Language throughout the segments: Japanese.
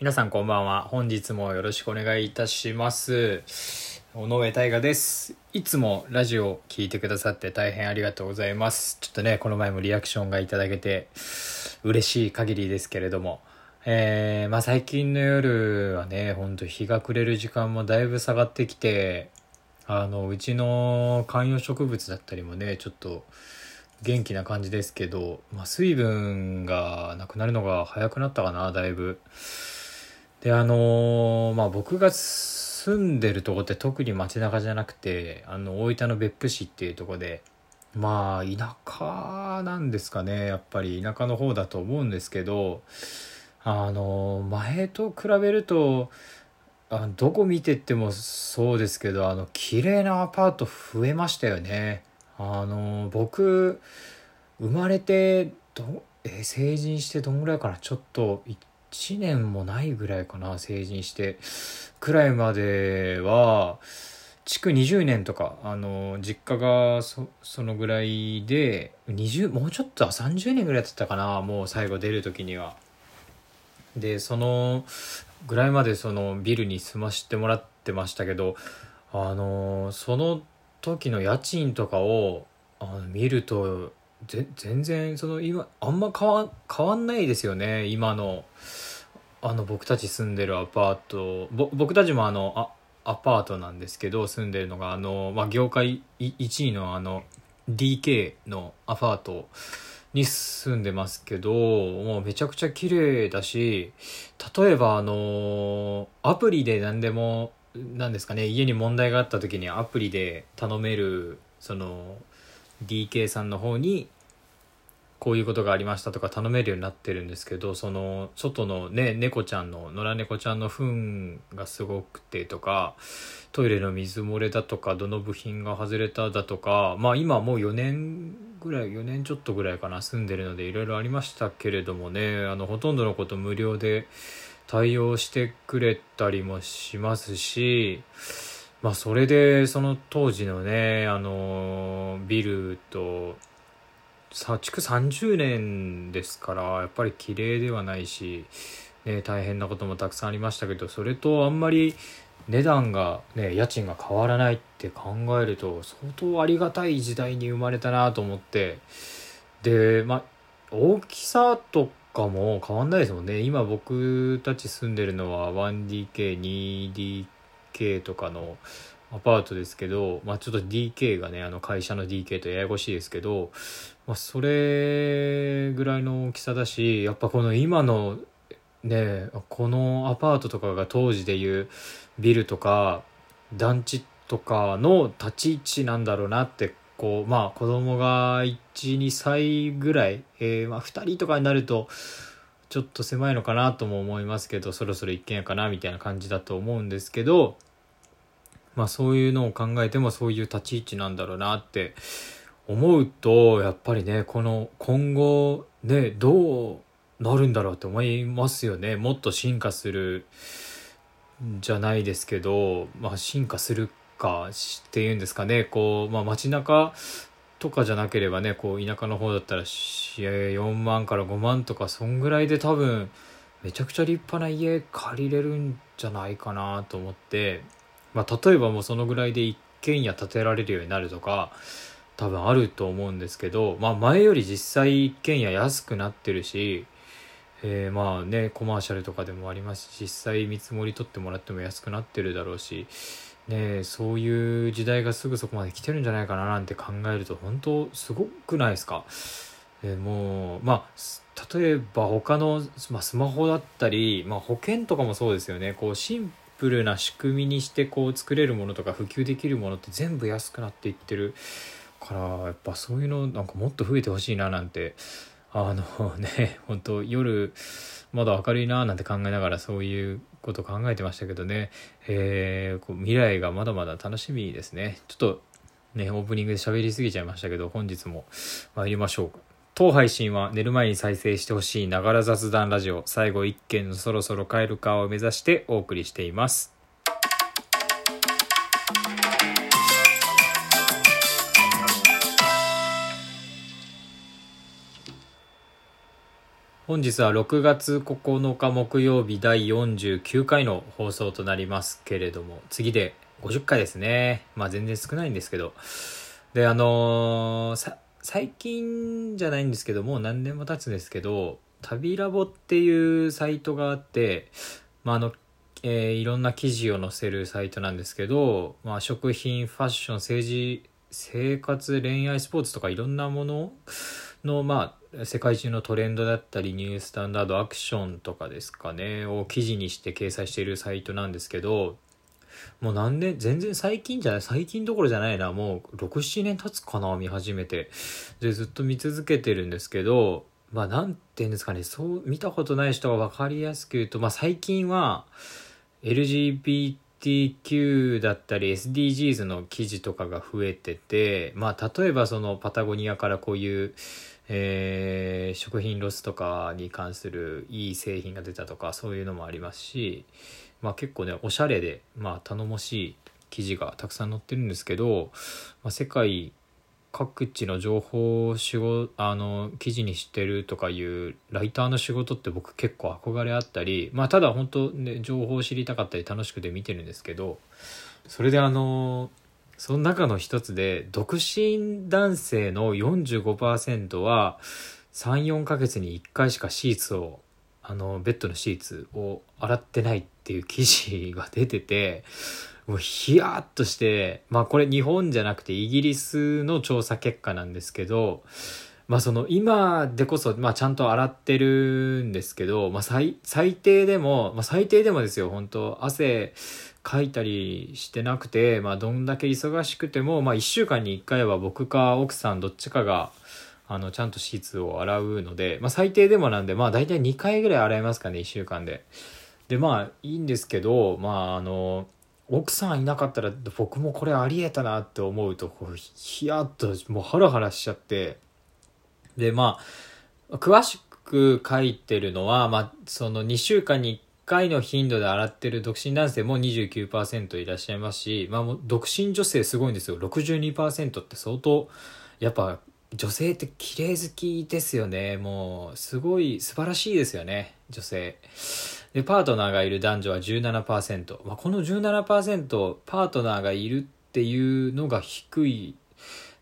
皆さんこんばんは。本日もよろしくお願いいたします。尾上大我です。いつもラジオを聞いてくださって大変ありがとうございます。ちょっとね、この前もリアクションがいただけて嬉しい限りですけれども、えー、まあ最近の夜はね、ほんと日が暮れる時間もだいぶ下がってきて、あの、うちの観葉植物だったりもね、ちょっと元気な感じですけど、まあ、水分がなくなるのが早くなったかな、だいぶ。であのーまあ僕が住んでるとこって特に街中じゃなくてあの大分の別府市っていうとこでまあ田舎なんですかねやっぱり。田舎の方だと思うんですけどあのー前と比べるとあどこ見てってもそうですけどあの綺麗なアパート増えましたよね。あのー僕生まれてどえ成人してどんぐらいかなちょっと1年もないぐらいかな成人してくらいまでは築20年とかあの実家がそのぐらいで20もうちょっと30年ぐらいだったかなもう最後出る時には。でそのぐらいまでそのビルに住ましてもらってましたけどあのその時の家賃とかをあの見ると全然その今あんま変わ変わんないですよね。今のあの僕たち住んでるアパート。ぼ僕たちもあのあアパートなんですけど住んでるのがあの、まあ、業界1位のあの DK のアパートに住んでますけどもうめちゃくちゃ綺麗だし例えばあのアプリで何でもなんですかね家に問題があった時にアプリで頼めるその DK さんの方にこういうことがありましたとか頼めるようになってるんですけどその外のね猫ちゃんの野良猫ちゃんの糞がすごくてとかトイレの水漏れだとかどの部品が外れただとかまあ今もう4年ぐらい4年ちょっとぐらいかな住んでるのでいろいろありましたけれどもねあのほとんどのこと無料で対応してくれたりもしますしまあそれでその当時のねあのビルと築30年ですからやっぱり綺麗ではないし、ね、大変なこともたくさんありましたけどそれとあんまり値段がね家賃が変わらないって考えると相当ありがたい時代に生まれたなと思ってでまあ大きさとかも変わんないですもんね。今僕たち住んでるのは 1DK2DK K とかのアパートですけど、まあ、ちょっと DK がねあの会社の DK とややこしいですけど、まあ、それぐらいの大きさだしやっぱこの今のねこのアパートとかが当時でいうビルとか団地とかの立ち位置なんだろうなってこうまあ子供が12歳ぐらい、えーまあ、2人とかになるとちょっと狭いのかなとも思いますけどそろそろ一軒家かなみたいな感じだと思うんですけどまあそういうのを考えてもそういう立ち位置なんだろうなって思うとやっぱりねこの今後ねどうなるんだろうって思いますよね。もっと進化するじゃないですけど、まあ、進化するかっていうんですかね。こう、まあ、街中とかじゃなければねこう田舎の方だったら4万から5万とかそんぐらいで多分めちゃくちゃ立派な家借りれるんじゃないかなと思って、まあ、例えばもうそのぐらいで一軒家建てられるようになるとか多分あると思うんですけど、まあ、前より実際一軒家安くなってるし、えーまあねコマーシャルとかでもありますし実際見積もり取ってもらっても安くなってるだろうし、ね、そういう時代がすぐそこまで来てるんじゃないかななんて考えると本当すごくないですか、えもうまあ例えば他の、まあ、スマホだったり、まあ、保険とかもそうですよね。こうシンプルな仕組みにしてこう作れるものとか普及できるものって全部安くなっていってる。からやっぱそういうのなんかもっと増えてほしいななんて。あのね本当夜まだ明るいななんて考えながらそういうこと考えてましたけどね、えーこう未来がまだまだ楽しみですね。ちょっとねオープニングで喋りすぎちゃいましたけど本日も参りましょう当配信は寝る前に再生してほしいながら雑談ラジオ。最後一件のそろそろ帰るかを目指してお送りしています。本日は6月9日木曜日第49回の放送となりますけれども、次で50回ですね。まあ全然少ないんですけど。で、あのー、最近じゃないんですけど、もう何年も経つんですけど、旅ラボっていうサイトがあって、まあ、あの、えー、いろんな記事を載せるサイトなんですけど、まあ、食品、ファッション、政治、生活、恋愛、スポーツとかいろんなものの、まあ、世界中のトレンドだったり、ニュースタンダード、アクションとかですかね、を記事にして掲載しているサイトなんですけど、もう何年、全然最近じゃない、最近どころじゃないな、もう6、7年経つかな、見始めて。で、ずっと見続けてるんですけど、まあ、なんて言うんですかね、そう、見たことない人が分かりやすく言うと、まあ、最近は、LGBTQ だったり SDGs の記事とかが増えてて、まあ、例えばそのパタゴニアからこういう、えー、食品ロスとかに関するいい製品が出たとか、そういうのもありますし、まあ、結構ね、おしゃれで、まあ、頼もしい記事がたくさん載ってるんですけど、まあ、世界各地の情報を仕事あの記事にしてるとかいうライターの仕事って僕結構憧れあったりまあただ本当ね情報を知りたかったり楽しくて見てるんですけどそれであのその中の一つで独身男性の45%は34ヶ月に1回しかシーツをあのベッドのシーツを洗ってないっていう記事が出ててもうヒヤッとして、まあこれ日本じゃなくてイギリスの調査結果なんですけど、まあその今でこそ、まあちゃんと洗ってるんですけど、まあ最、最低でも、まあ最低でもですよ、本当汗かいたりしてなくて、まあどんだけ忙しくても、まあ1週間に1回は僕か奥さんどっちかが、あの、ちゃんとシーツを洗うので、まあ最低でもなんで、まあ大体2回ぐらい洗いますかね、1週間で。で、まあいいんですけど、まああの、奥さんいなかったら僕もこれありえたなって思うとこうヒヤッともうハラハラしちゃってでまあ詳しく書いてるのは、まあ、その2週間に1回の頻度で洗ってる独身男性も29%いらっしゃいますし、まあ、独身女性すごいんですよ。62%って相当やっぱ女性って綺麗好きですよね。もうすごい素晴らしいですよね。女性。で、パートナーがいる男女は17%。まあ、この17%、パートナーがいるっていうのが低い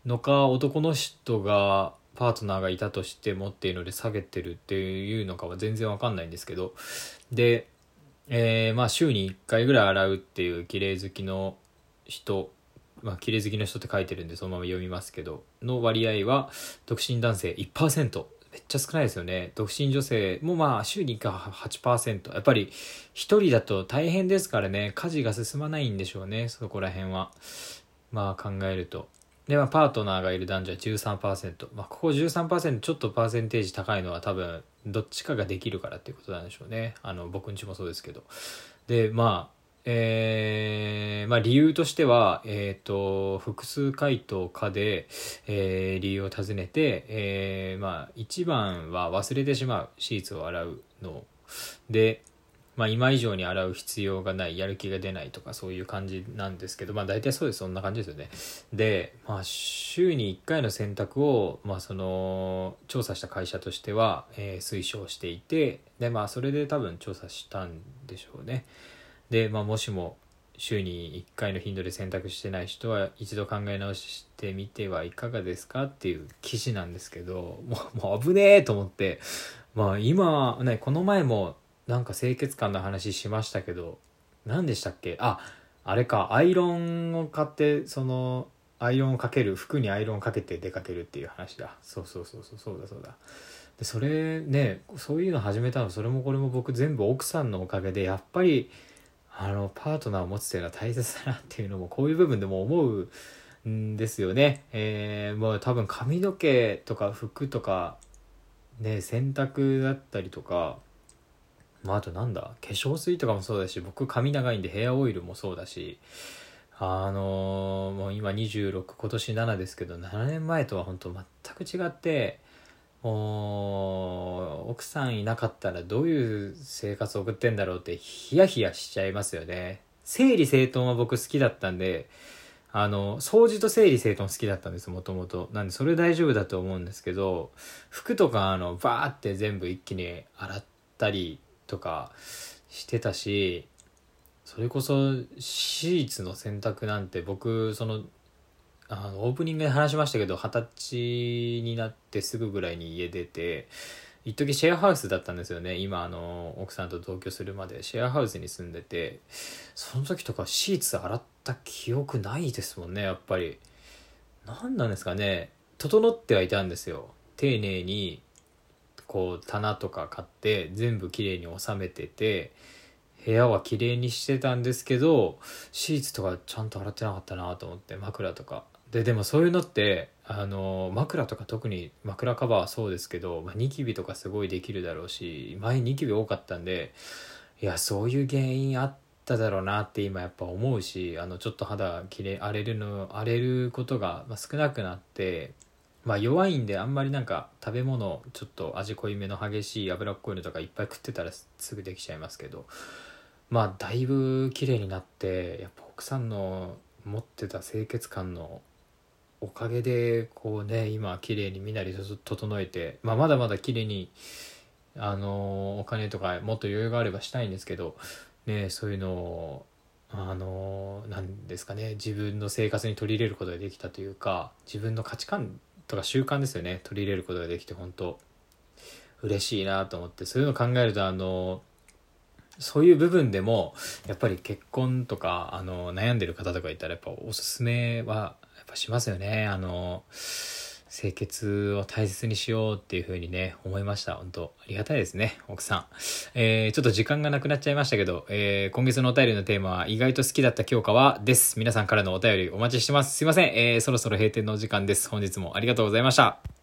のか、男の人がパートナーがいたとしてもっていうので下げてるっていうのかは全然わかんないんですけど。で、えー、まあ週に1回ぐらい洗うっていう綺麗好きの人、まあ綺麗好きの人って書いてるんでそのまま読みますけど、の割合は独身男性1%。めっちゃ少ないですよね。独身女性もまあ週に1回8%。やっぱり一人だと大変ですからね、家事が進まないんでしょうね、そこら辺は。まあ考えると。で、まあパートナーがいる男女は13%。まあここ13%ちょっとパーセンテージ高いのは多分どっちかができるからっていうことなんでしょうね。あの僕んちもそうですけど。で、まあえー、まあ理由としては、えっ、ー、と、複数回答かで、えー、理由を尋ねて、えー、まあ一番は忘れてしまう、シーツを洗うの。で、まあ今以上に洗う必要がない、やる気が出ないとかそういう感じなんですけど、まあ大体そうです、そんな感じですよね。で、まあ週に1回の選択を、まあその、調査した会社としては、えー、推奨していて、で、まあそれで多分調査したんでしょうね。で、まあ、もしも週に1回の頻度で選択してない人は一度考え直してみてはいかがですか？っていう記事なんですけどもうもう危ねえと思ってまあ今ねこの前もなんか清潔感の話しましたけど何でしたっけ？ああれかアイロンを買ってそのアイロンをかける服にアイロンをかけて出かけるっていう話だ。そうそうそうそうそうだそうだ。でそれねそういうの始めたのそれもこれも僕全部奥さんのおかげでやっぱりあのパートナーを持つというのは大切だなっていうのもこういう部分でも思うんですよね。えー、もう多分髪の毛とか服とかね洗濯だったりとかまあ、あとなんだ化粧水とかもそうだし僕髪長いんでヘアオイルもそうだしあのー、もう今26今年7ですけど7年前とは本当全く違ってもう奥さんいなかったらどういう生活を送ってんだろうってヒヤヒヤしちゃいますよね整理整頓は僕好きだったんであの、掃除と整理整頓好きだったんです、もともと。なんで、それ大丈夫だと思うんですけど、服とか、あの、バーって全部一気に洗ったりとかしてたし、それこそ、シーツの洗濯なんて僕、その、あの、オープニングで話しましたけど、二十歳になってすぐぐらいに家出て、一時シェアハウスだったんですよね。今あの奥さんと同居するまで。シェアハウスに住んでて。その時とかシーツ洗った記憶ないですもんねやっぱり。何なんですかね。整ってはいたんですよ。丁寧にこう棚とか買って全部きれいに収めてて部屋は綺麗にしてたんですけどシーツとかちゃんと洗ってなかったなと思って枕とか。ででもそういうのってあの枕とか特に枕カバーはそうですけど、まあ、ニキビとかすごいできるだろうし前ニキビ多かったんでいやそういう原因あっただろうなって今やっぱ思うしあのちょっと肌きれ荒れるの荒れることが少なくなってまあ弱いんであんまりなんか食べ物ちょっと味濃いめの激しい脂っこいのとかいっぱい食ってたらすぐできちゃいますけどまあだいぶ綺麗になってやっぱ奥さんの持ってた清潔感のおかげでこうね今綺麗に身なり整えて、まあ、まだまだ綺麗にあのお金とかもっと余裕があればしたいんですけど、ね、そういうのをあのなんですかね自分の生活に取り入れることができたというか自分の価値観とか習慣ですよね。取り入れることができて本当。嬉しいなと思って。そういうのを考えるとあのそういう部分でもやっぱり結婚とかあの悩んでる方とかいたらやっぱおすすめはやっぱしますよね。あの、清潔を大切にしようっていう風にね、思いました。本当ありがたいですね、奥さん。えー、ちょっと時間がなくなっちゃいましたけど、えー、今月のお便りのテーマは、意外と好きだった教科はです。皆さんからのお便りお待ちしてます。すいません、えー、そろそろ閉店のお時間です。本日もありがとうございました。